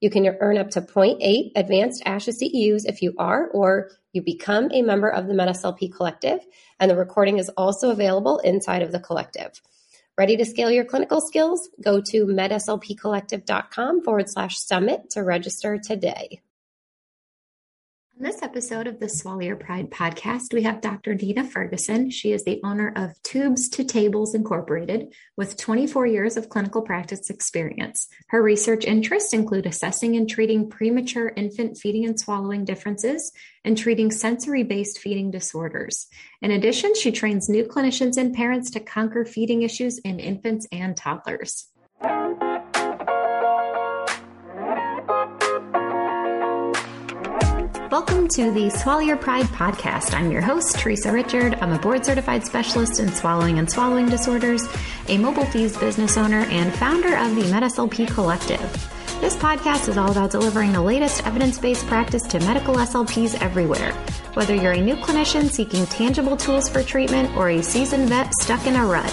You can earn up to 0.8 advanced ASHA CEUs if you are or you become a member of the MedSLP Collective, and the recording is also available inside of the collective. Ready to scale your clinical skills? Go to medslpcollective.com forward slash summit to register today. In this episode of the Swallow Your Pride podcast, we have Dr. Nina Ferguson. She is the owner of Tubes to Tables Incorporated with 24 years of clinical practice experience. Her research interests include assessing and treating premature infant feeding and swallowing differences and treating sensory based feeding disorders. In addition, she trains new clinicians and parents to conquer feeding issues in infants and toddlers. Welcome to the Swallow Your Pride podcast. I'm your host, Theresa Richard. I'm a board certified specialist in swallowing and swallowing disorders, a mobile FEES business owner, and founder of the MedSLP Collective. This podcast is all about delivering the latest evidence based practice to medical SLPs everywhere. Whether you're a new clinician seeking tangible tools for treatment or a seasoned vet stuck in a rut,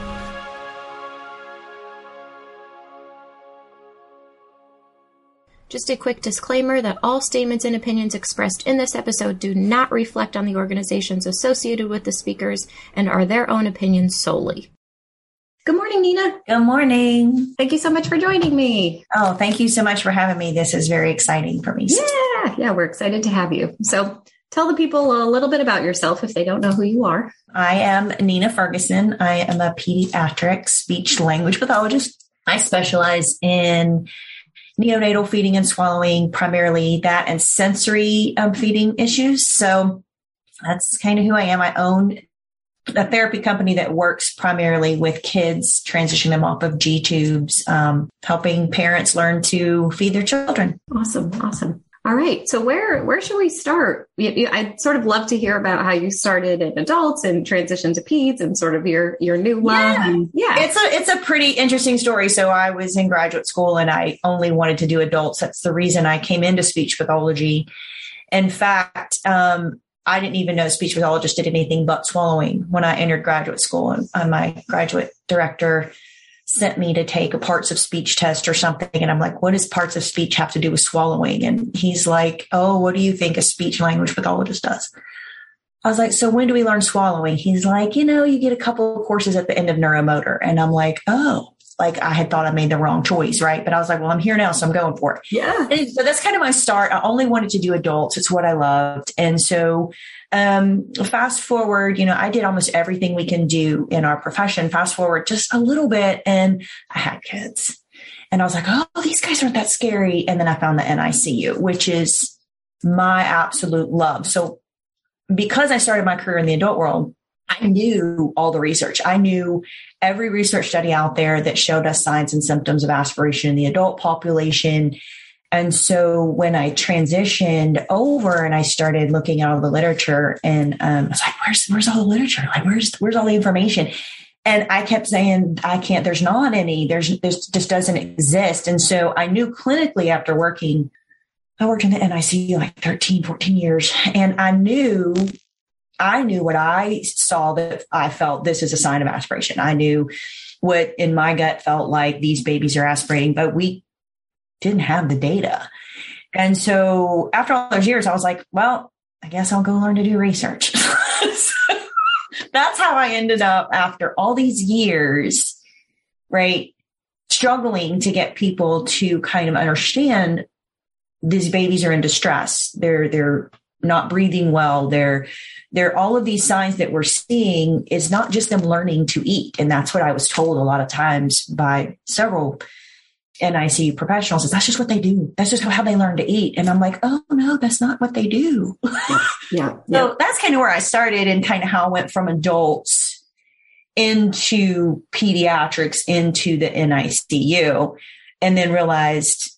Just a quick disclaimer that all statements and opinions expressed in this episode do not reflect on the organizations associated with the speakers and are their own opinions solely. Good morning, Nina. Good morning. Thank you so much for joining me. Oh, thank you so much for having me. This is very exciting for me. Yeah, yeah, we're excited to have you. So, tell the people a little bit about yourself if they don't know who you are. I am Nina Ferguson. I am a pediatric speech language pathologist. I specialize in neonatal feeding and swallowing, primarily that and sensory um, feeding issues. So that's kind of who I am. I own a therapy company that works primarily with kids, transitioning them off of G tubes, um, helping parents learn to feed their children. Awesome. Awesome. All right. So where where should we start? I'd sort of love to hear about how you started in adults and transitioned to peds and sort of your your new love. Yeah. And, yeah. It's a it's a pretty interesting story. So I was in graduate school and I only wanted to do adults. That's the reason I came into speech pathology. In fact, um, I didn't even know speech pathologists did anything but swallowing when I entered graduate school. And my graduate director sent me to take a parts of speech test or something. And I'm like, what does parts of speech have to do with swallowing? And he's like, oh, what do you think a speech language pathologist does? I was like, so when do we learn swallowing? He's like, you know, you get a couple of courses at the end of neuromotor. And I'm like, oh, like I had thought I made the wrong choice, right? But I was like, well, I'm here now, so I'm going for it. Yeah. And so that's kind of my start. I only wanted to do adults. It's what I loved. And so um, fast forward, you know, I did almost everything we can do in our profession. Fast forward just a little bit, and I had kids. And I was like, oh, these guys aren't that scary. And then I found the NICU, which is my absolute love. So because I started my career in the adult world, I knew all the research. I knew every research study out there that showed us signs and symptoms of aspiration in the adult population. And so when I transitioned over and I started looking at all the literature and um, I was like, where's, where's all the literature? Like, where's, where's all the information? And I kept saying, I can't, there's not any, there's, this just doesn't exist. And so I knew clinically after working, I worked in the NICU like 13, 14 years and I knew I knew what I saw that I felt this is a sign of aspiration. I knew what in my gut felt like these babies are aspirating, but we didn't have the data. And so after all those years, I was like, well, I guess I'll go learn to do research. so that's how I ended up after all these years, right? Struggling to get people to kind of understand these babies are in distress. They're, they're not breathing well. They're, they're all of these signs that we're seeing is not just them learning to eat. And that's what I was told a lot of times by several NICU professionals is that's just what they do. That's just how they learn to eat. And I'm like, oh no, that's not what they do. Yeah. yeah. so that's kind of where I started and kind of how I went from adults into pediatrics into the NICU and then realized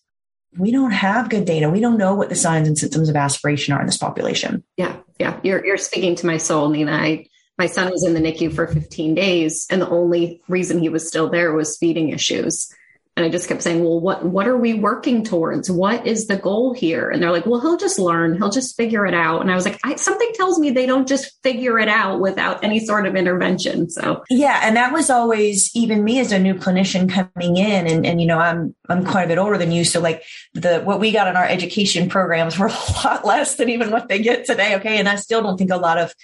we don't have good data. We don't know what the signs and symptoms of aspiration are in this population. Yeah. Yeah. You're, you're speaking to my soul, Nina. I, my son was in the NICU for 15 days and the only reason he was still there was feeding issues and I just kept saying, well, what, what are we working towards? What is the goal here? And they're like, well, he'll just learn. He'll just figure it out. And I was like, I, something tells me they don't just figure it out without any sort of intervention. So yeah. And that was always even me as a new clinician coming in and, and, you know, I'm, I'm quite a bit older than you. So like the, what we got in our education programs were a lot less than even what they get today. Okay. And I still don't think a lot of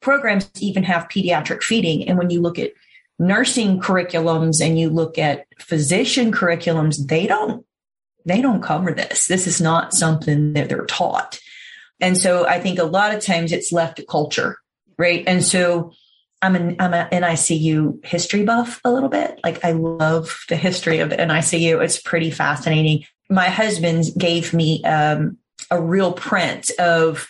programs even have pediatric feeding. And when you look at nursing curriculums and you look at physician curriculums, they don't they don't cover this. This is not something that they're taught. And so I think a lot of times it's left to culture, right? And so I'm an I'm an NICU history buff a little bit. Like I love the history of the NICU. It's pretty fascinating. My husband gave me um, a real print of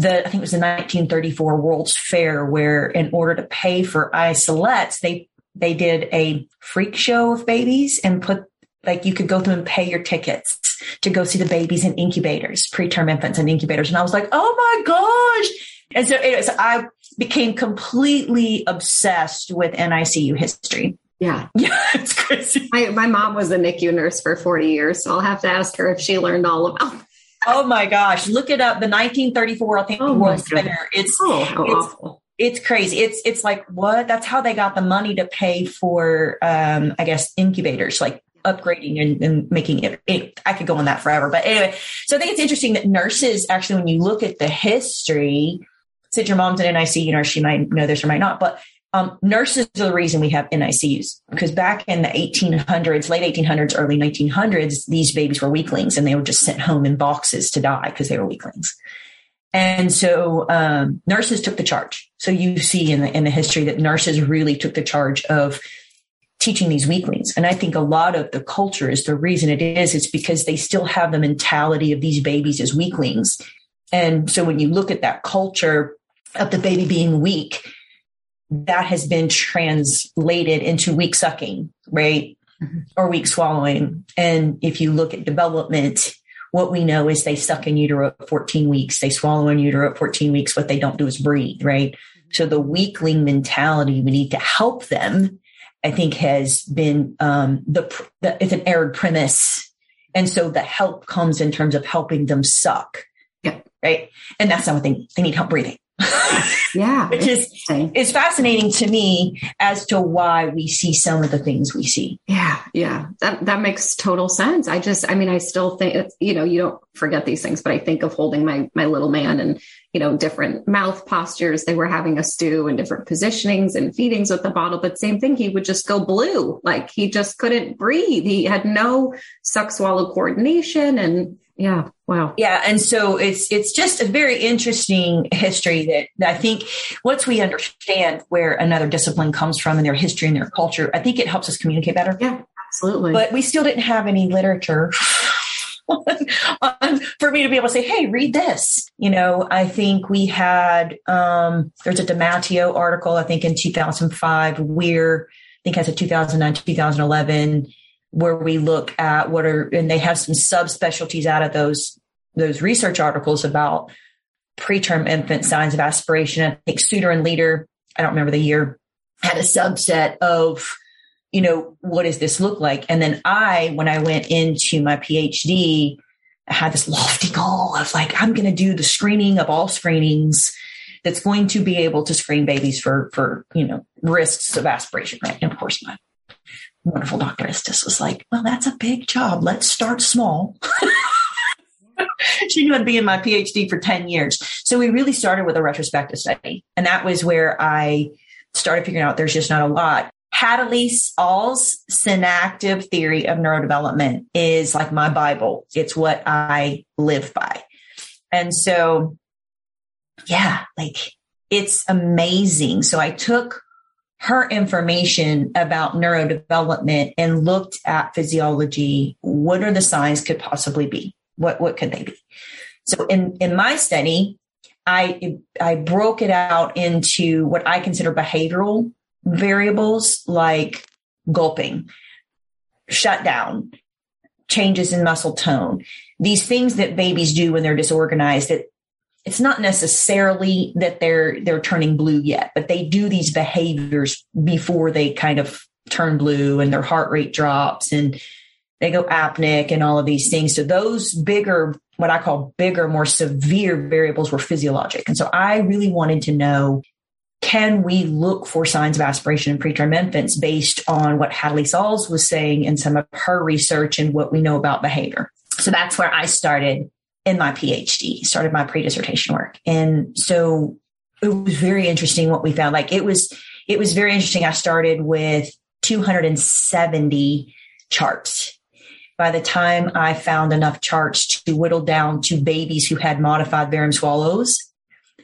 the, I think it was the 1934 World's Fair, where in order to pay for isolettes, they, they did a freak show of babies and put, like you could go through and pay your tickets to go see the babies in incubators, preterm infants and incubators. And I was like, oh my gosh. And so anyways, I became completely obsessed with NICU history. Yeah. Yeah, it's crazy. My, my mom was a NICU nurse for 40 years, so I'll have to ask her if she learned all about oh my gosh, look it up. The 1934 I think oh World Center. It's, oh, it's, it's crazy. It's it's like what? That's how they got the money to pay for um, I guess incubators, like upgrading and, and making it, it, I could go on that forever. But anyway, so I think it's interesting that nurses actually, when you look at the history, since your mom's an NICU nurse, she might know this or might not, but um, nurses are the reason we have NICUs because back in the 1800s, late 1800s, early 1900s, these babies were weaklings and they were just sent home in boxes to die because they were weaklings. And so um, nurses took the charge. So you see in the in the history that nurses really took the charge of teaching these weaklings. And I think a lot of the culture is the reason it is. It's because they still have the mentality of these babies as weaklings. And so when you look at that culture of the baby being weak, that has been translated into weak sucking, right? Mm-hmm. Or weak swallowing. And if you look at development, what we know is they suck in utero at 14 weeks, they swallow in utero at 14 weeks. What they don't do is breathe, right? Mm-hmm. So the weakling mentality, we need to help them, I think has been um, the, the it's an erred premise. And so the help comes in terms of helping them suck. Yeah. Right. And that's not what they, they need help breathing. Yeah. Which is is fascinating to me as to why we see some of the things we see. Yeah, yeah. That that makes total sense. I just I mean I still think you know, you don't forget these things, but I think of holding my my little man and you know, different mouth postures. They were having a stew and different positionings and feedings with the bottle, but same thing, he would just go blue. Like he just couldn't breathe. He had no suck swallow coordination and yeah. Wow. Yeah. And so it's, it's just a very interesting history that, that I think once we understand where another discipline comes from and their history and their culture, I think it helps us communicate better. Yeah, absolutely. But we still didn't have any literature for me to be able to say, Hey, read this. You know, I think we had, um, there's a DeMatteo article, I think in 2005, Weir, I think has a 2009, 2011 where we look at what are, and they have some subspecialties out of those, those research articles about preterm infant signs of aspiration. I think Suiter and Leder, I don't remember the year, had a subset of, you know, what does this look like? And then I, when I went into my PhD, I had this lofty goal of like, I'm going to do the screening of all screenings that's going to be able to screen babies for, for, you know, risks of aspiration, right? And of course, my wonderful Dr. Estes was like, well, that's a big job. Let's start small. she knew I'd be in my PhD for 10 years. So we really started with a retrospective study. And that was where I started figuring out there's just not a lot. Heidelise Als's synactive theory of neurodevelopment is like my Bible. It's what I live by. And so, yeah, like it's amazing. So I took her information about neurodevelopment and looked at physiology. What are the signs could possibly be? What, what could they be? So in, in my study, I, I broke it out into what I consider behavioral variables like gulping, shutdown, changes in muscle tone, these things that babies do when they're disorganized that it's not necessarily that they're they're turning blue yet, but they do these behaviors before they kind of turn blue and their heart rate drops and they go apneic and all of these things. So those bigger, what I call bigger, more severe variables were physiologic. And so I really wanted to know can we look for signs of aspiration in preterm infants based on what Heidelise Als was saying in some of her research and what we know about behavior? So that's where I started in my PhD, started my pre-dissertation work. And so it was very interesting what we found. Like it was, it was very interesting. I started with 270 charts. By the time I found enough charts to whittle down to babies who had modified barium swallows,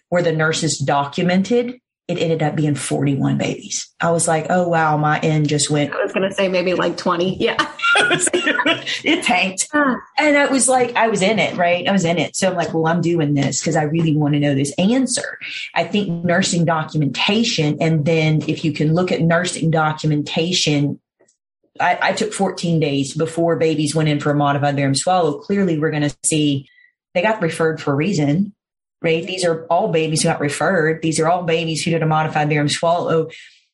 where the nurses documented it ended up being 41 babies. I was like, oh, wow, my end just went. I was going to say maybe like 20. Yeah. it tanked. And I was like, I was in it, right? I was in it. So I'm like, well, I'm doing this because I really want to know this answer. I think nursing documentation, and then if you can look at nursing documentation, I, I took 14 days before babies went in for a modified barium swallow. Clearly, we're going to see they got referred for a reason right? These are all babies who got referred. These are all babies who did a modified barium swallow.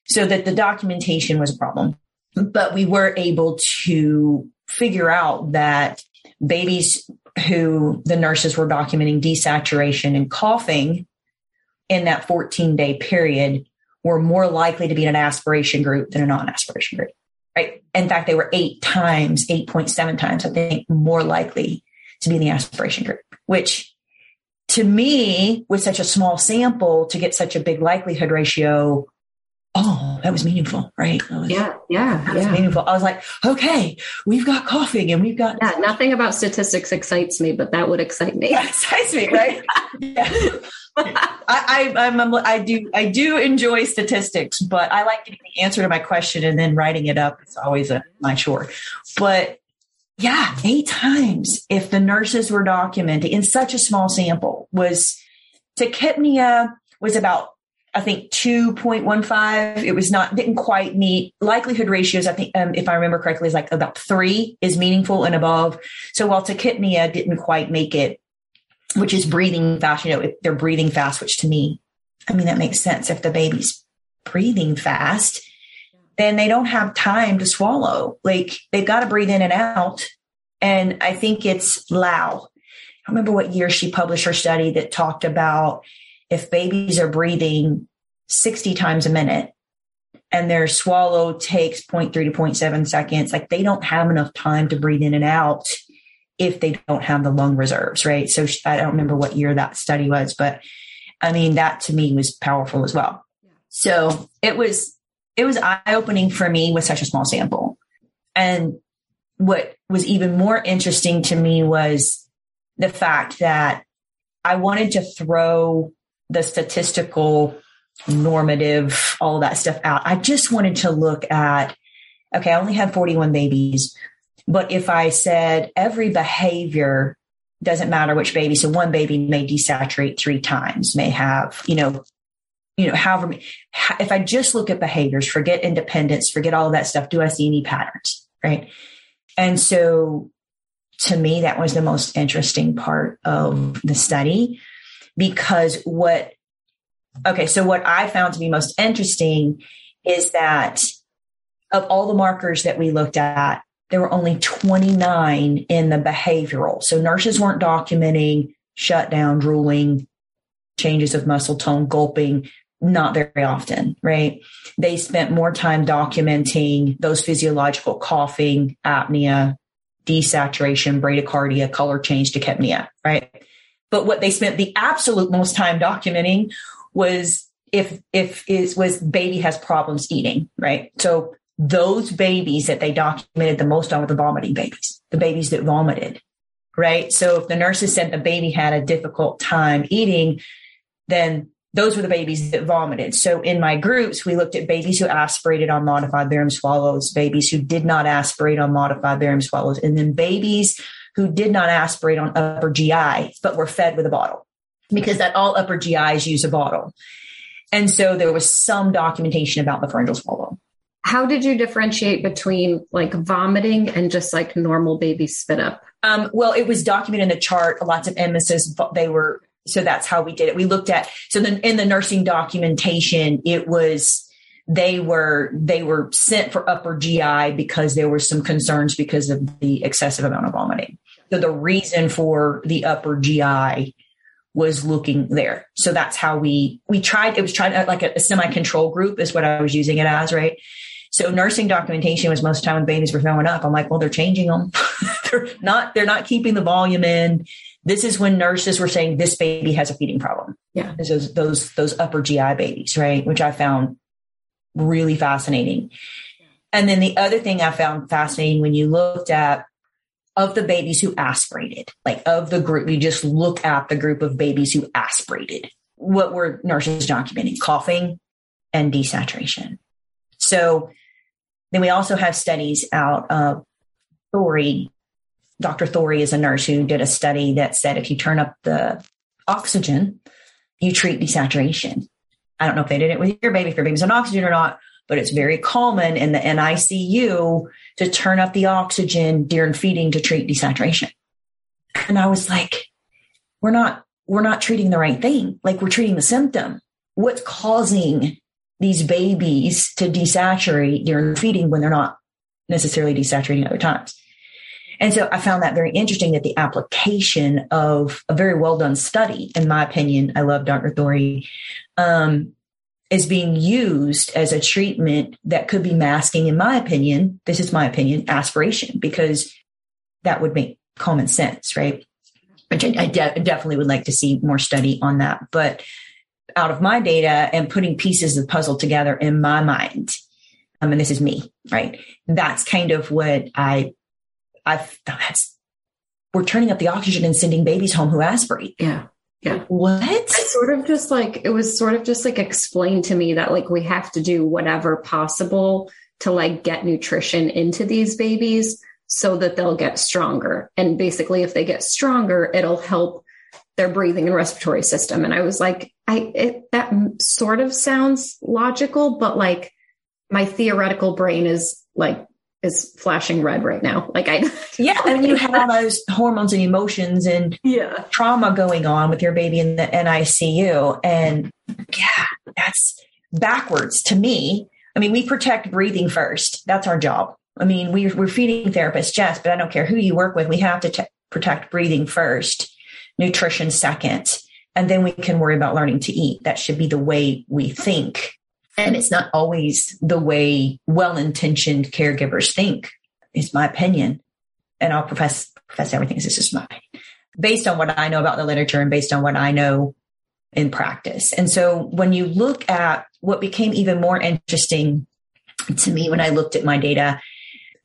So that the documentation was a problem. But we were able to figure out that babies who the nurses were documenting desaturation and coughing in that 14 day period were more likely to be in an aspiration group than a non aspiration group. Right. In fact, they were eight times, 8.7 times, I think, more likely to be in the aspiration group, which to me, with such a small sample to get such a big likelihood ratio, oh, that was meaningful, right? Was, yeah, yeah, that yeah. was meaningful. I was like, okay, we've got coughing and we've got. Yeah, nothing about statistics excites me, but that would excite me. That excites me, right? yeah. I, I, I'm, I do, I do enjoy statistics, but I like getting the answer to my question and then writing it up. It's always a my chore, but yeah, eight times if the nurses were documenting in such a small sample was tachypnea was about I think 2.15. It was not, didn't quite meet likelihood ratios. I think, um, if I remember correctly, is like about three is meaningful and above. So while tachypnea didn't quite make it, which is breathing fast, you know, if they're breathing fast, which to me, I mean, that makes sense. If the baby's breathing fast, then they don't have time to swallow. Like they've got to breathe in and out. And I think it's Lau. I remember what year she published her study that talked about if babies are breathing 60 times a minute and their swallow takes 0.3 to 0.7 seconds, like they don't have enough time to breathe in and out if they don't have the lung reserves, right? So I don't remember what year that study was, but I mean, that to me was powerful as well. So it was it was eye opening for me with such a small sample. And what was even more interesting to me was the fact that I wanted to throw the statistical normative, all that stuff out. I just wanted to look at, okay, I only had 41 babies, but if I said every behavior doesn't matter which baby. So one baby may desaturate three times, may have, you know, you know, however, if I just look at behaviors, forget independence, forget all of that stuff, do I see any patterns? Right. And so to me, that was the most interesting part of the study because what, okay, so what I found to be most interesting is that of all the markers that we looked at, there were only 29 in the behavioral. So nurses weren't documenting shutdown, drooling, changes of muscle tone, gulping not very often, right? They spent more time documenting those physiological coughing, apnea, desaturation, bradycardia, color change, tachypnea, right? But what they spent the absolute most time documenting was if if is was baby has problems eating, right? So those babies that they documented the most on were the vomiting babies, the babies that vomited, right? So if the nurses said the baby had a difficult time eating, then those were the babies that vomited. So in my groups, we looked at babies who aspirated on modified barium swallows, babies who did not aspirate on modified barium swallows, and then babies who did not aspirate on upper GI, but were fed with a bottle because that all upper GIs use a bottle. And so there was some documentation about the pharyngeal swallow. How did you differentiate between like vomiting and just like normal baby spit up? Um, well, it was documented in the chart. Lots of emesis, they were so that's how we did it. We looked at so then in the nursing documentation, it was they were they were sent for upper GI because there were some concerns because of the excessive amount of vomiting. So the reason for the upper GI was looking there. So that's how we we tried. It was trying like a, a semi control group is what I was using it as, right? So nursing documentation was most of the time when babies were throwing up. I'm like, well, they're changing them. they're not they're not keeping the volume in this is when nurses were saying this baby has a feeding problem. Yeah. Those, those, those upper GI babies, right? Which I found really fascinating. And then the other thing I found fascinating when you looked at of the babies who aspirated, like of the group, you just look at the group of babies who aspirated. What were nurses documenting? Coughing and desaturation. So then we also have studies out of Thoyre Dr. Thoyre is a nurse who did a study that said if you turn up the oxygen, you treat desaturation. I don't know if they did it with your baby, if your baby's on oxygen or not, but it's very common in the NICU to turn up the oxygen during feeding to treat desaturation. And I was like, we're not, we're not treating the right thing. Like we're treating the symptom. What's causing these babies to desaturate during feeding when they're not necessarily desaturating other times? And so I found that very interesting that the application of a very well done study, in my opinion, I love Dr. Thoyre, um, is being used as a treatment that could be masking, in my opinion, this is my opinion, aspiration, because that would make common sense, right? Which I, I de- definitely would like to see more study on that. But out of my data and putting pieces of the puzzle together in my mind, um, and this is me, right? That's kind of what I I've that's we're turning up the oxygen and sending babies home who aspirate. Yeah. Yeah. What? It's sort of just like it was sort of just like explained to me that like we have to do whatever possible to like get nutrition into these babies so that they'll get stronger. And basically if they get stronger, it'll help their breathing and respiratory system. And I was like, I it, that sort of sounds logical, but like my theoretical brain is like is flashing red right now. Like I Yeah. And you have all those hormones and emotions and yeah. trauma going on with your baby in the NICU. And yeah, that's backwards to me. I mean, we protect breathing first. That's our job. I mean, we, we're feeding therapists, yes, but I don't care who you work with. We have to t- protect breathing first, nutrition second, and then we can worry about learning to eat. That should be the way we think and it's not always the way well intentioned caregivers think, is my opinion. And I'll profess, profess everything this is my opinion, based on what I know about the literature and based on what I know in practice. And so when you look at what became even more interesting to me when I looked at my data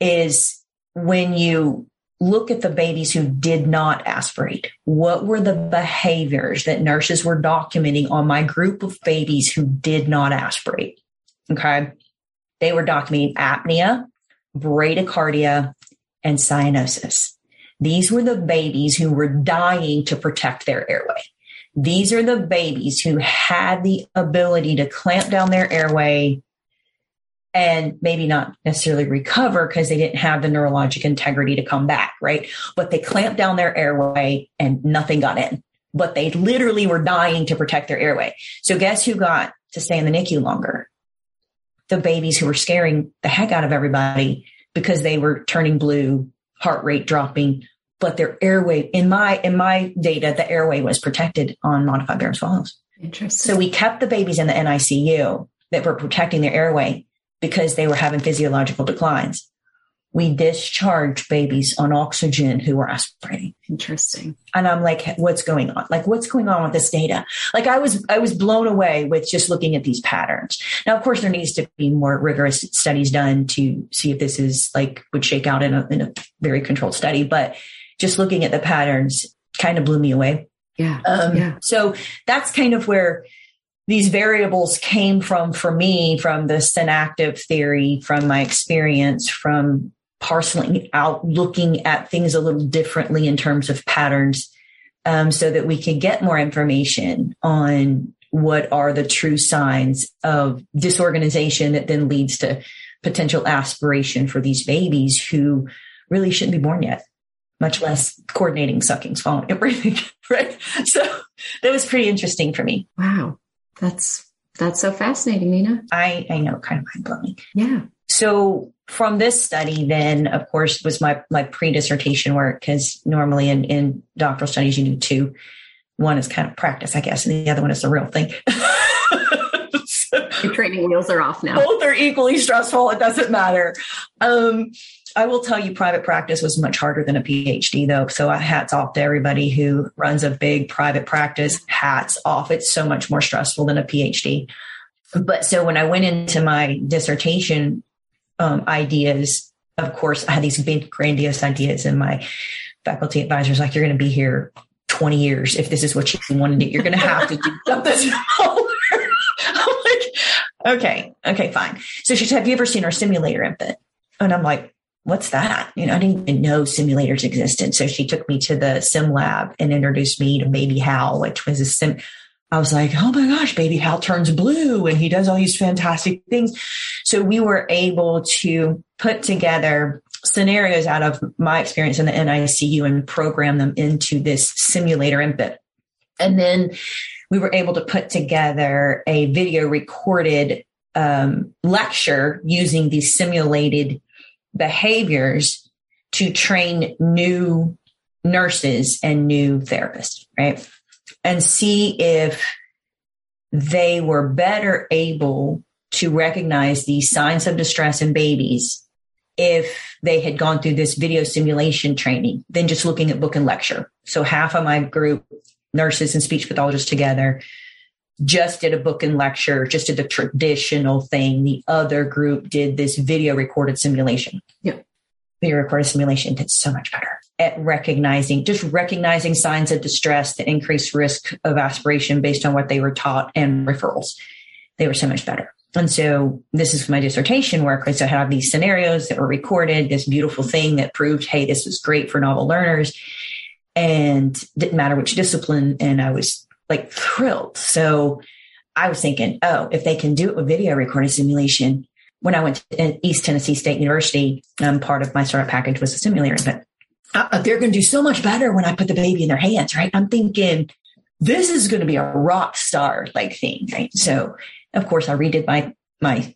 is when you look at the babies who did not aspirate. What were the behaviors that nurses were documenting on my group of babies who did not aspirate? Okay. They were documenting apnea, bradycardia, and cyanosis. These were the babies who were dying to protect their airway. These are the babies who had the ability to clamp down their airway and maybe not necessarily recover because they didn't have the neurologic integrity to come back, right? But they clamped down their airway and nothing got in. But they literally were dying to protect their airway. So guess who got to stay in the NICU longer? The babies who were scaring the heck out of everybody because they were turning blue, heart rate dropping, but their airway in my in my data, the airway was protected on modified barium swallows. Interesting. So we kept the babies in the NICU that were protecting their airway because they were having physiological declines. we discharge babies on oxygen who were aspirating. Interesting. And I'm like, what's going on? Like, what's going on with this data? Like, I was, I was blown away with just looking at these patterns. Now, of course, there needs to be more rigorous studies done to see if this is like would shake out in a, in a very controlled study. But just looking at the patterns kind of blew me away. Yeah. Um, yeah. So that's kind of where these variables came from for me from the synactive theory, from my experience, from parceling out, looking at things a little differently in terms of patterns, um, so that we can get more information on what are the true signs of disorganization that then leads to potential aspiration for these babies who really shouldn't be born yet, much less coordinating, sucking, swallowing, and breathing. Right. So that was pretty interesting for me. Wow. That's that's so fascinating, Nina. I, I know, kind of mind blowing. Yeah. So from this study, then of course was my my pre dissertation work because normally in in doctoral studies you do two. One is kind of practice, I guess, and the other one is the real thing. so, Your training wheels are off now. Both are equally stressful. It doesn't matter. Um, I will tell you, private practice was much harder than a PhD, though. So hats off to everybody who runs a big private practice. Hats off. It's so much more stressful than a PhD. But so when I went into my dissertation um, ideas. Of course, I had these big, grandiose ideas, and my faculty advisor was like, "You're going to be here 20 years if this is what you want to do. You're going to have to do something smaller." I'm like, "Okay, okay, fine." So she said, "Have you ever seen our simulator infant?" And I'm like, what's that? You know, I didn't even know simulators existed. So she took me to the sim lab and introduced me to baby Hal, which was a sim, I was like, oh my gosh, baby Hal turns blue and he does all these fantastic things. So we were able to put together scenarios out of my experience in the NICU and program them into this simulator infant. And then we were able to put together a video recorded um, lecture using these simulated behaviors to train new nurses and new therapists, right? and see if they were better able to recognize these signs of distress in babies if they had gone through this video simulation training than just looking at book and lecture. So half of my group, nurses and speech pathologists together, just did a book and lecture, just did the traditional thing. The other group did this video recorded simulation. Yeah. Video recorded simulation did so much better at recognizing, just recognizing signs of distress to increase risk of aspiration based on what they were taught and referrals. They were so much better. And so this is my dissertation work. So I have these scenarios that were recorded, this beautiful thing that proved, hey, this is great for novel learners and didn't matter which discipline. And I was like thrilled. So I was thinking, oh, if they can do it with video recording simulation, when I went to East Tennessee State University, um, part of my startup package was a simulator, but uh, uh, they're going to do so much better when I put the baby in their hands, right? I'm thinking this is going to be a rock star like thing, right? So of course I redid my, my,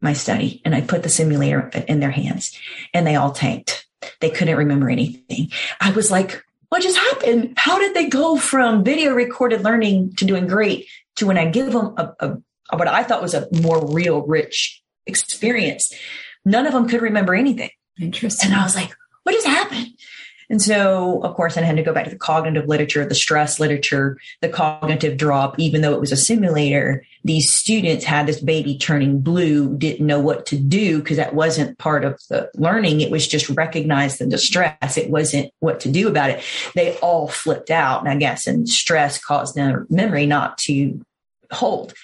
my study and I put the simulator in their hands and they all tanked. They couldn't remember anything. I was like, what just happened? How did they go from video recorded learning to doing great to when I give them a, a, a what I thought was a more real, rich experience? None of them could remember anything. Interesting. And I was like, what just happened? And so, of course, I had to go back to the cognitive literature, the stress literature, the cognitive drop, even though it was a simulator, these students had this baby turning blue, didn't know what to do because that wasn't part of the learning. It was just recognize the distress. It wasn't what to do about it. They all flipped out, And I guess, and stress caused their memory not to hold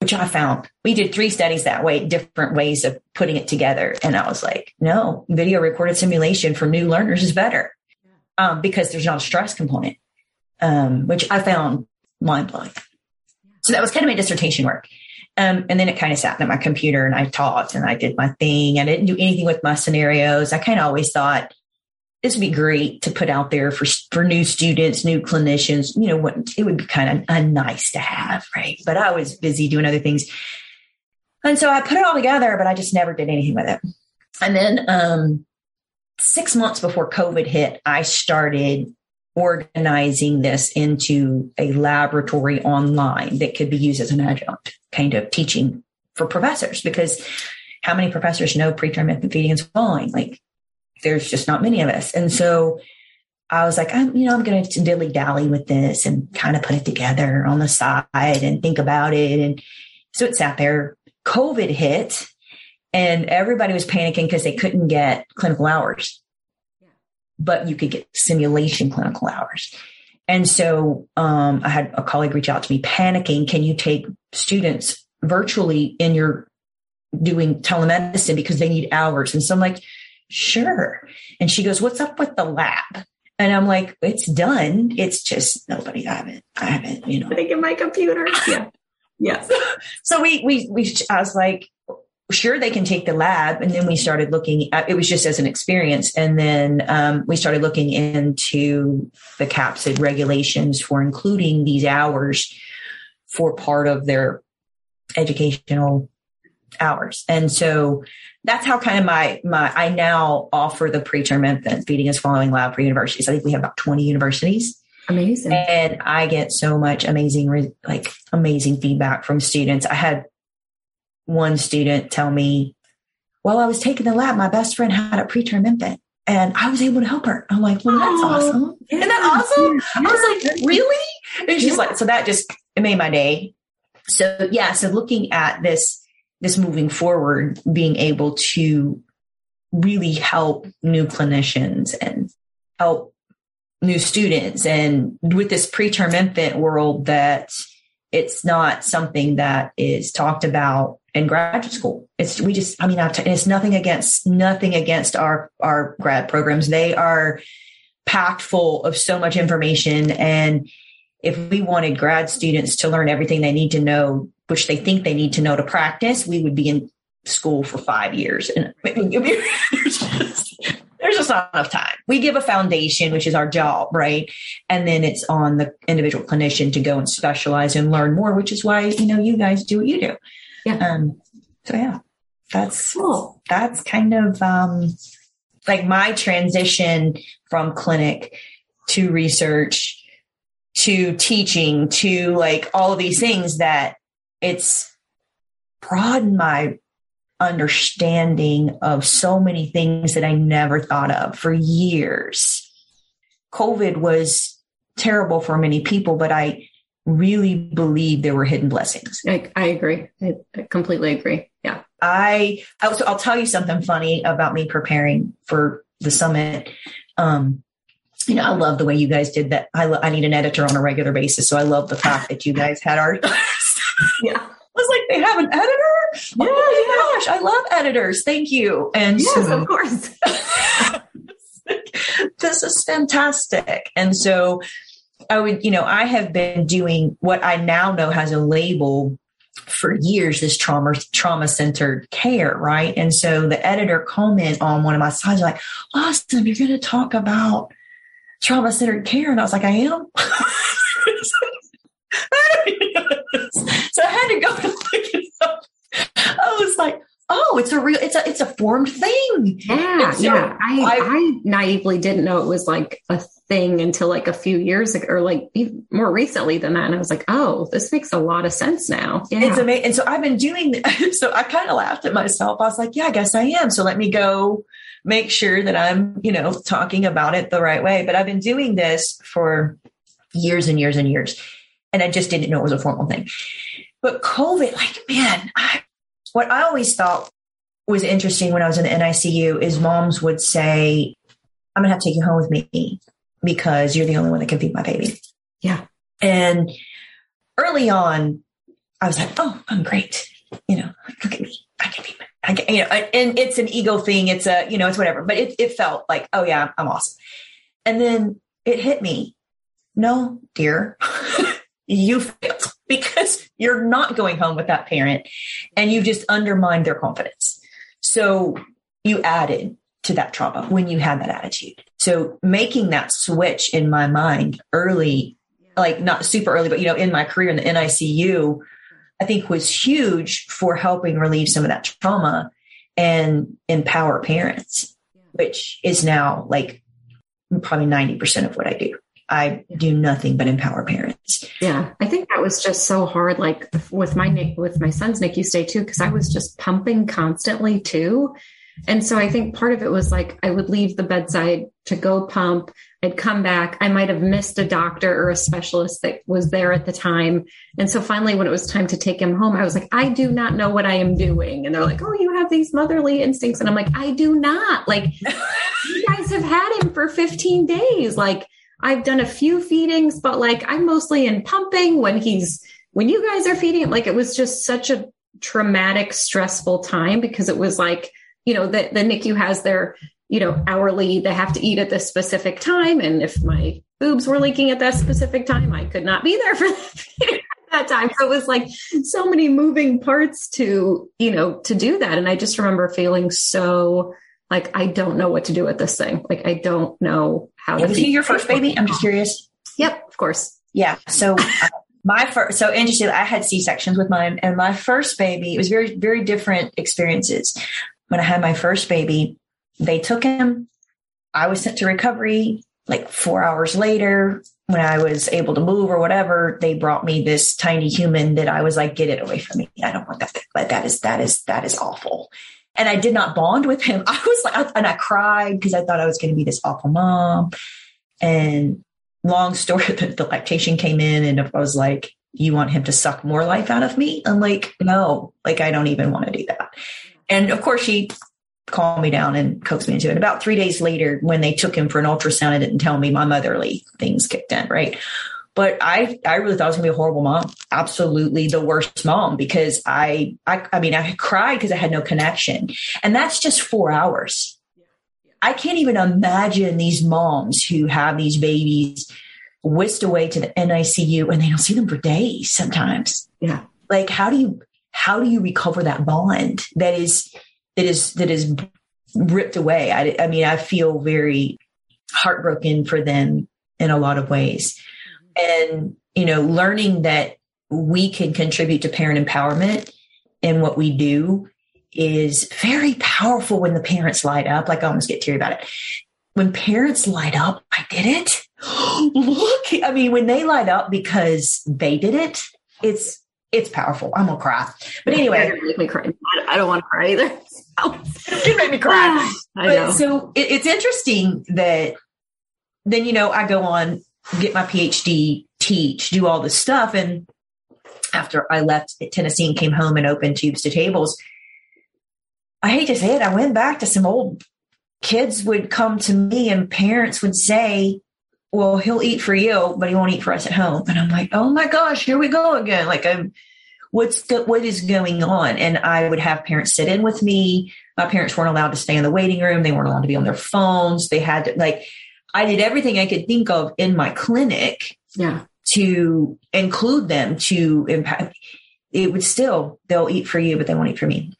which I found. We did three studies that way, different ways of putting it together. And I was like, no, video recorded simulation for new learners is better um, because there's not a stress component, um, which I found mind blowing. So that was kind of my dissertation work. Um, and then it kind of sat at my computer and I taught and I did my thing. I didn't do anything with my scenarios. I kind of always thought this would be great to put out there for, for new students, new clinicians. You know, it would be kind of nice to have, right? But I was busy doing other things. And so I put it all together, but I just never did anything with it. And then, um, six months before COVID hit, I started organizing this into a laboratory online that could be used as an adjunct kind of teaching for professors because how many professors know preterm infant feeding and swallowing? Like there's just not many of us. And so I was like, I'm, you know, I'm going to dilly dally with this and kind of put it together on the side and think about it. And so it sat there. COVID hit and everybody was panicking because they couldn't get clinical hours, but you could get simulation clinical hours. And so um, I had a colleague reach out to me panicking. Can you take students virtually in your doing telemedicine because they need hours? And so I'm like, sure. And she goes, what's up with the lab? And I'm like, it's done. It's just nobody. I haven't, I haven't, you know. Putting in my computer. Yeah. Yes. so we, we, we, I was like, sure, they can take the lab. And then we started looking at, it was just as an experience. And then um, we started looking into the CAPCSD regulations for including these hours for part of their educational hours. And so that's how kind of my, my, I now offer the preterm infant feeding and following lab for universities. I think we have about 20 universities. Amazing. And I get so much amazing, like amazing feedback from students. I had one student tell me, while I was taking the lab, my best friend had a preterm infant and I was able to help her. I'm like, well, that's oh, awesome. Yeah. Isn't that awesome? Yeah. I was like, really? And she's yeah. like, so that just it made my day. So yeah, so looking at this this moving forward, being able to really help new clinicians and help new students and with this preterm infant world that it's not something that is talked about in graduate school. It's we just I mean I've t- it's nothing against nothing against our our grad programs. They are packed full of so much information and if we wanted grad students to learn everything they need to know which they think they need to know to practice, we would be in school for five years. And there's just, there's just not enough time. We give a foundation, which is our job, right? And then it's on the individual clinician to go and specialize and learn more, which is why, you know, you guys do what you do. Yeah. Um, so yeah, that's cool. That's kind of, um, like my transition from clinic to research to teaching to like all of these things that it's broadened my understanding of so many things that I never thought of for years. COVID was terrible for many people, but I really believe there were hidden blessings. I, I agree. I, I, completely agree. Yeah. I, also, I'll tell you something funny about me preparing for the summit. Um, you know, I love the way you guys did that. I, I need an editor on a regular basis. So I love the fact that you guys had our yeah. I was like, they have an editor? Yeah, oh my gosh, I love editors. Thank you. And yes, so, of course. this is fantastic. And so I would, you know, I have been doing what I now know has a label for years this trauma trauma centered care, right? And so the editor comment on one of my slides like, "Awesome, you're going to talk about trauma centered care," and I was like, "I am." so I had to go and look it up. I was like, oh, it's a real, it's a, it's a formed thing. Yeah, so yeah. I, I, I, naively didn't know it was like a thing until like a few years ago, or like more recently than that. And I was like, oh, this makes a lot of sense now. Yeah. It's amazing. And so I've been doing. So I kind of laughed at myself. I was like, yeah, I guess I am. So let me go make sure that I'm, you know, talking about it the right way. But I've been doing this for years and years and years and I just didn't know it was a formal thing. But COVID, like, man, I, what I always thought was interesting when I was in the NICU is moms would say, I'm going to have to take you home with me because you're the only one that can feed my baby. Yeah. And early on, I was like, oh, I'm great. You know, look at me. I can feed my, I can, you know, and it's an ego thing. It's a, you know, it's whatever, but it, it felt like, oh yeah, I'm awesome. And then it hit me. No, dear. you failed because you're not going home with that parent and you just undermined their confidence. So you added to that trauma when you had that attitude. So making that switch in my mind early, like not super early, but you know, in my career in the NICU, I think was huge for helping relieve some of that trauma and empower parents, which is now like probably 90% of what I do. I do nothing but empower parents. Yeah. I think that was just so hard. Like with my, with my son's NICU stay too, cause I was just pumping constantly too. And so I think part of it was like I would leave the bedside to go pump. I'd come back. I might have missed a doctor or a specialist that was there at the time. And so finally, when it was time to take him home, I was like, I do not know what I am doing. And they're like, Oh, you have these motherly instincts. And I'm like, I do not. Like, you guys have had him for 15 days. Like, I've done a few feedings, but like I'm mostly in pumping when he's when you guys are feeding him. Like it was just such a traumatic, stressful time because it was like, you know, the, the NICU has their, you know, hourly, they have to eat at this specific time. And if my boobs were leaking at that specific time, I could not be there for that time. So it was like so many moving parts to, you know, to do that. And I just remember feeling so like, I don't know what to do with this thing. Like, I don't know how yeah, to. Was he your first baby? I'm just curious. Yep, of course. Yeah. So uh, my first, so interesting. I had C sections with mine, and my first baby. It was very, very different experiences. When I had my first baby, they took him. I was sent to recovery. Like four hours later, when I was able to move or whatever, they brought me this tiny human that I was like, "Get it away from me! I don't want that. But that is that is that is awful." And I did not bond with him. I was like, and I cried because I thought I was going to be this awful mom. And long story, the, the lactation came in and I was like, you want him to suck more life out of me? I'm like, no, like I don't even want to do that. And of course she calmed me down and coaxed me into it. About three days later, when they took him for an ultrasound, it didn't tell me my motherly things kicked in, right? But I, I really thought I was gonna be a horrible mom. Absolutely the worst mom because I, I, I mean, I cried because I had no connection. And that's just four hours. I can't even imagine these moms who have these babies whisked away to the NICU and they don't see them for days sometimes. Yeah. Like how do you how do you recover that bond that is that is that is ripped away? I, I mean, I feel very heartbroken for them in a lot of ways. And, you know, learning that we can contribute to parent empowerment and what we do is very powerful when the parents light up. Like I almost get teary about it. When parents light up, I did it. Look, I mean, when they light up because they did it, it's it's powerful. I'm gonna cry. But anyway, make me cry. I don't want to cry either. you make me cry. I know. so it, it's interesting that then you know I go on get my PhD, teach, do all this stuff, and after I left Tennessee and came home and opened tubes to tables, I hate to say it, I went back to some old kids would come to me and parents would say, well, he'll eat for you, but he won't eat for us at home. And I'm like, oh my gosh, here we go again. Like I'm, what's the, what is going on? And I would have parents sit in with me. My parents weren't allowed to stay in the waiting room. They weren't allowed to be on their phones. They had to like, I did everything I could think of in my clinic. Yeah. To include them to impact. It would still, they'll eat for you, but they won't eat for me.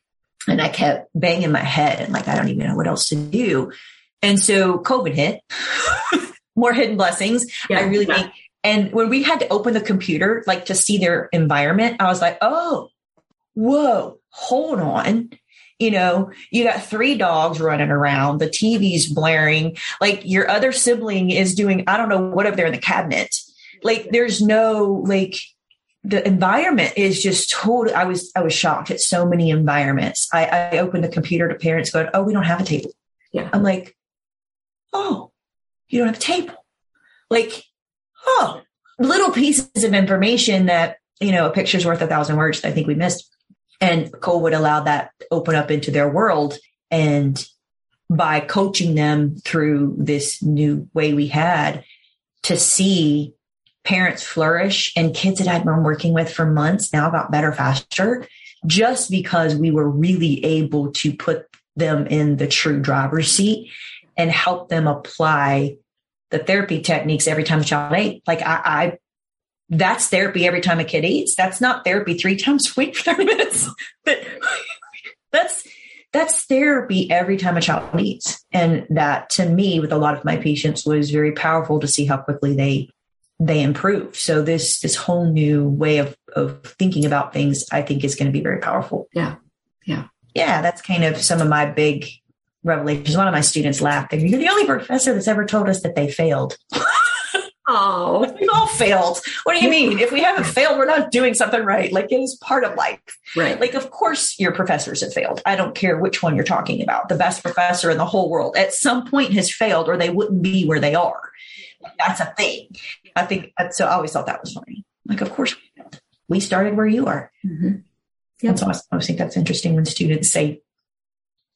And I kept banging my head and like, I don't even know what else to do. And so COVID hit, more hidden blessings. Yeah, I really yeah. think. And when we had to open the computer, like to see their environment, I was like, oh, whoa, hold on. You know, you got three dogs running around, the TV's blaring, like your other sibling is doing, I don't know what up there in the cabinet. Like there's no like the environment is just total. I was I was shocked at so many environments. I, I opened the computer to parents going, "Oh, we don't have a table." Yeah, I'm like, "Oh, you don't have a table?" Like, oh, little pieces of information that you know a picture's worth a thousand words. I think we missed, and Cole would allow that open up into their world, and by coaching them through this new way we had to see parents flourish and kids that I'd been working with for months now got better faster just because we were really able to put them in the true driver's seat and help them apply the therapy techniques every time a child ate. Like I, I that's therapy every time a kid eats. That's not therapy three times a week for 30 minutes. But that's that's therapy every time a child eats. And that to me, with a lot of my patients, was very powerful to see how quickly they they improve. So this this whole new way of of thinking about things, I think, is going to be very powerful. Yeah, yeah, yeah. That's kind of some of my big revelations. One of my students laughed. You're the only professor that's ever told us that they failed. Oh, we've all failed. What do you mean? If we haven't failed, we're not doing something right. Like it is part of life. Right. Like, of course, your professors have failed. I don't care which one you're talking about. The best professor in the whole world at some point has failed, or they wouldn't be where they are. That's a thing. I think so. I always thought that was funny. Like, of course we failed. We started where you are. Mm-hmm. Yep. That's awesome. I think that's interesting when students say,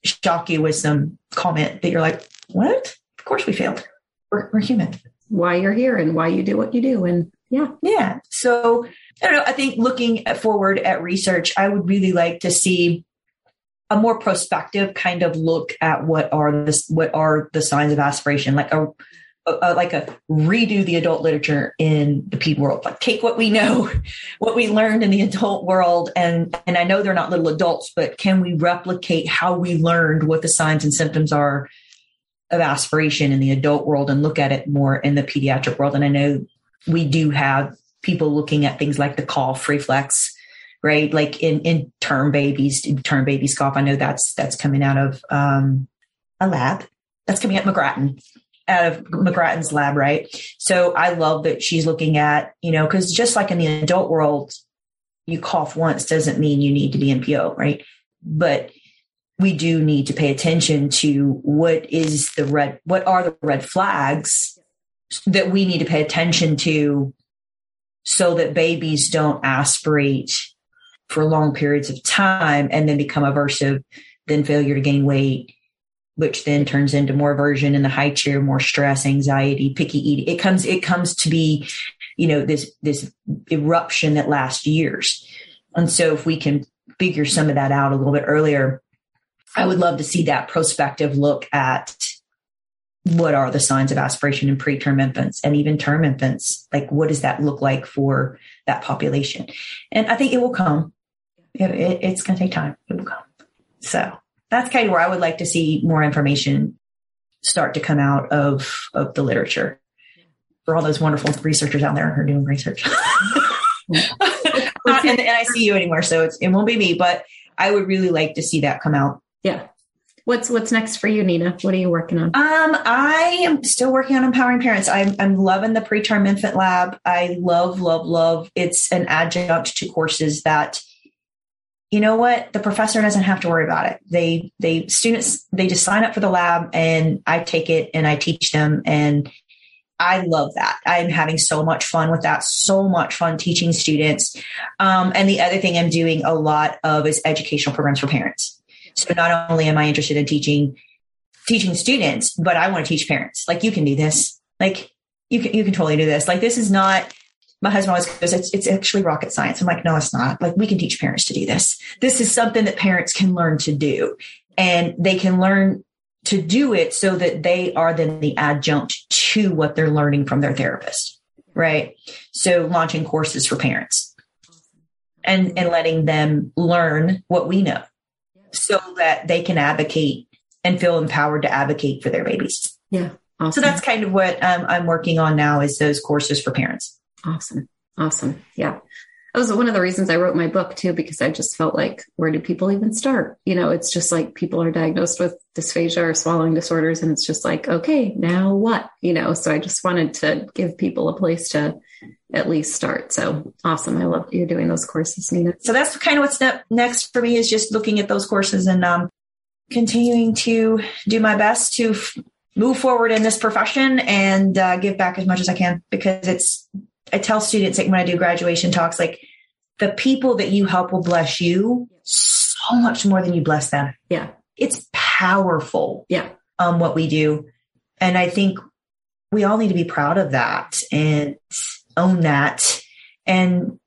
shock you with some comment that you're like, what? Of course we failed. We're, we're human. Why you're here and why you do what you do. And yeah. Yeah. So I don't know. I think looking forward at research, I would really like to see a more prospective kind of look at what are the what are the signs of aspiration, like a, a, like a redo the adult literature in the ped world. Like take what we know, what we learned in the adult world, and and I know they're not little adults, but can we replicate how we learned what the signs and symptoms are of aspiration in the adult world and look at it more in the pediatric world? And I know we do have people looking at things like the cough reflex, right? Like in, in term babies, term babies cough. I know that's, that's coming out of, um, a lab that's coming out McGrattan out of McGrattan's lab, right? So I love that she's looking at, you know, cause just like in the adult world, you cough once doesn't mean you need to be NPO, right? But we do need to pay attention to what is the red, what are the red flags that we need to pay attention to so that babies don't aspirate for long periods of time and then become aversive, then failure to gain weight, which then turns into more aversion in the high chair, more stress, anxiety, picky eating. It comes, it comes to be, you know, this, this eruption that lasts years. And so if we can figure some of that out a little bit earlier, I would love to see that prospective look at what are the signs of aspiration in preterm infants and even term infants? Like, what does that look like for that population? And I think it will come. It, it, it's going to take time. It will come. So that's kind of where I would like to see more information start to come out of, of the literature for all those wonderful researchers out there who are doing research. Not in the NICU anymore, so it won't be me, but I would really like to see that come out. Yeah. What's what's next for you, Nina? What are you working on? Um, I am still working on empowering parents. I'm I'm loving the preterm infant lab. I love, love, love. It's an adjunct to courses that you know what the professor doesn't have to worry about it they they students they just sign up for the lab and i take it and i teach them and i love that i'm having so much fun with that so much fun teaching students um, and the other thing i'm doing a lot of is educational programs for parents so not only am I interested in teaching teaching students, but I want to teach parents. Like you can do this. Like you can you can totally do this. Like this is not my husband always goes, it's, it's actually rocket science. I'm like, no, it's not. Like we can teach parents to do this. This is something that parents can learn to do and they can learn to do it so that they are then the adjunct to what they're learning from their therapist. Right. So launching courses for parents and, and letting them learn what we know so that they can advocate and feel empowered to advocate for their babies. Yeah. Awesome. So that's kind of what um, I'm working on now is those courses for parents. Awesome. Awesome. Yeah. That was one of the reasons I wrote my book too, because I just felt like, where do people even start? You know, it's just like people are diagnosed with dysphagia or swallowing disorders, and it's just like, okay, now what? You know, so I just wanted to give people a place to at least start. So awesome. I love you're doing those courses, Nina. So that's kind of what's ne- next for me is just looking at those courses and um, continuing to do my best to f- move forward in this profession and uh, give back as much as I can because it's, I tell students like when I do graduation talks, like the people that you help will bless you so much more than you bless them. Yeah. It's powerful. Yeah. Um, what we do. And I think we all need to be proud of that and own that. And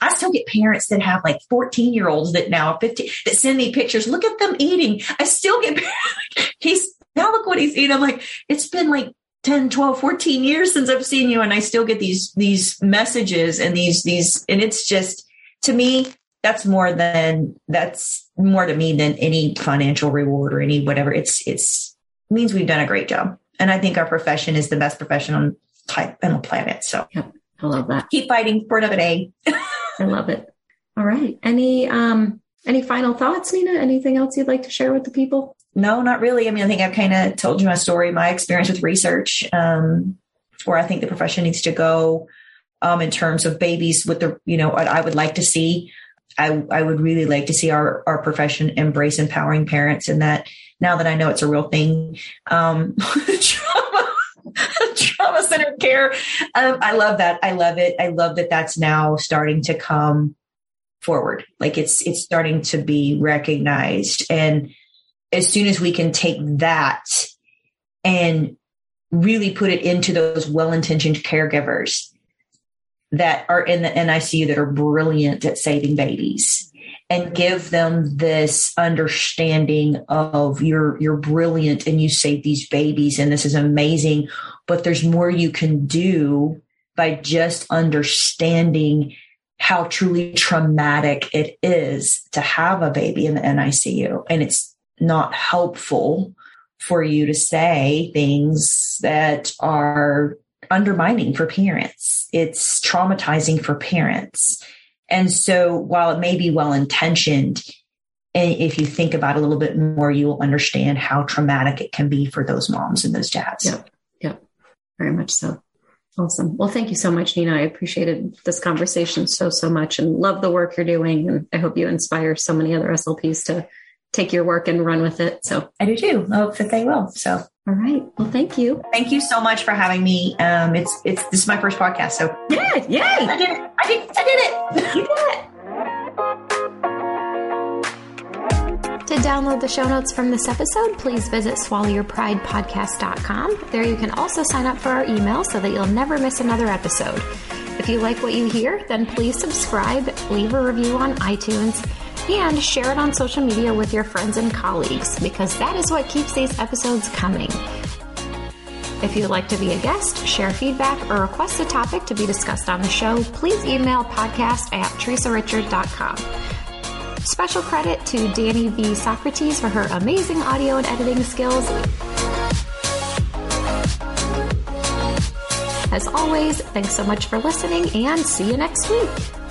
I still get parents that have like 14 year olds that now 15 that send me pictures. Look at them eating. I still get, he's now look what he's eating. I'm like, it's been like 10, 12, 14 years since I've seen you. And I still get these, these messages and these, these, and it's just to me, that's more than, that's more to me than any financial reward or any whatever. It's, it's means we've done a great job. And I think our profession is the best profession on type on the planet. So yep. I love that. Keep fighting for another day. I love it. All right. Any um any final thoughts, Nina? Anything else you'd like to share with the people? No, not really. I mean, I think I've kind of told you my story, my experience with research. Um, where I think the profession needs to go um, in terms of babies with the, you know, what I would like to see. I, I would really like to see our, our profession embrace empowering parents and that now that I know it's a real thing, um, trauma, trauma centered care. Um, I love that. I love it. I love that that's now starting to come forward. Like it's, it's starting to be recognized. And as soon as we can take that and really put it into those well-intentioned caregivers that are in the NICU that are brilliant at saving babies and give them this understanding of you're you're brilliant and you save these babies and this is amazing but there's more you can do by just understanding how truly traumatic it is to have a baby in the NICU and it's not helpful for you to say things that are undermining for parents. It's traumatizing for parents. And so while it may be well intentioned, if you think about it a little bit more, you will understand how traumatic it can be for those moms and those dads. Yeah. Yeah. Very much so. Awesome. Well, thank you so much, Nina. I appreciated this conversation so, so much and love the work you're doing. And I hope you inspire so many other SLPs to take your work and run with it. So I do too. I hope that they will. So all right. Well, thank you. Thank you so much for having me. Um, it's it's this is my first podcast, so yeah, yay! I did it. I did. I did it. You did it. To download the show notes from this episode, please visit swallowyourpridepodcast.com. There you can also sign up for our email so that you'll never miss another episode. If you like what you hear, then please subscribe, leave a review on iTunes, and share it on social media with your friends and colleagues because that is what keeps these episodes coming. If you'd like to be a guest, share feedback, or request a topic to be discussed on the show, please email podcast at theresarichard.com. Special credit to Danny V. Socrates for her amazing audio and editing skills. As always, thanks so much for listening and see you next week.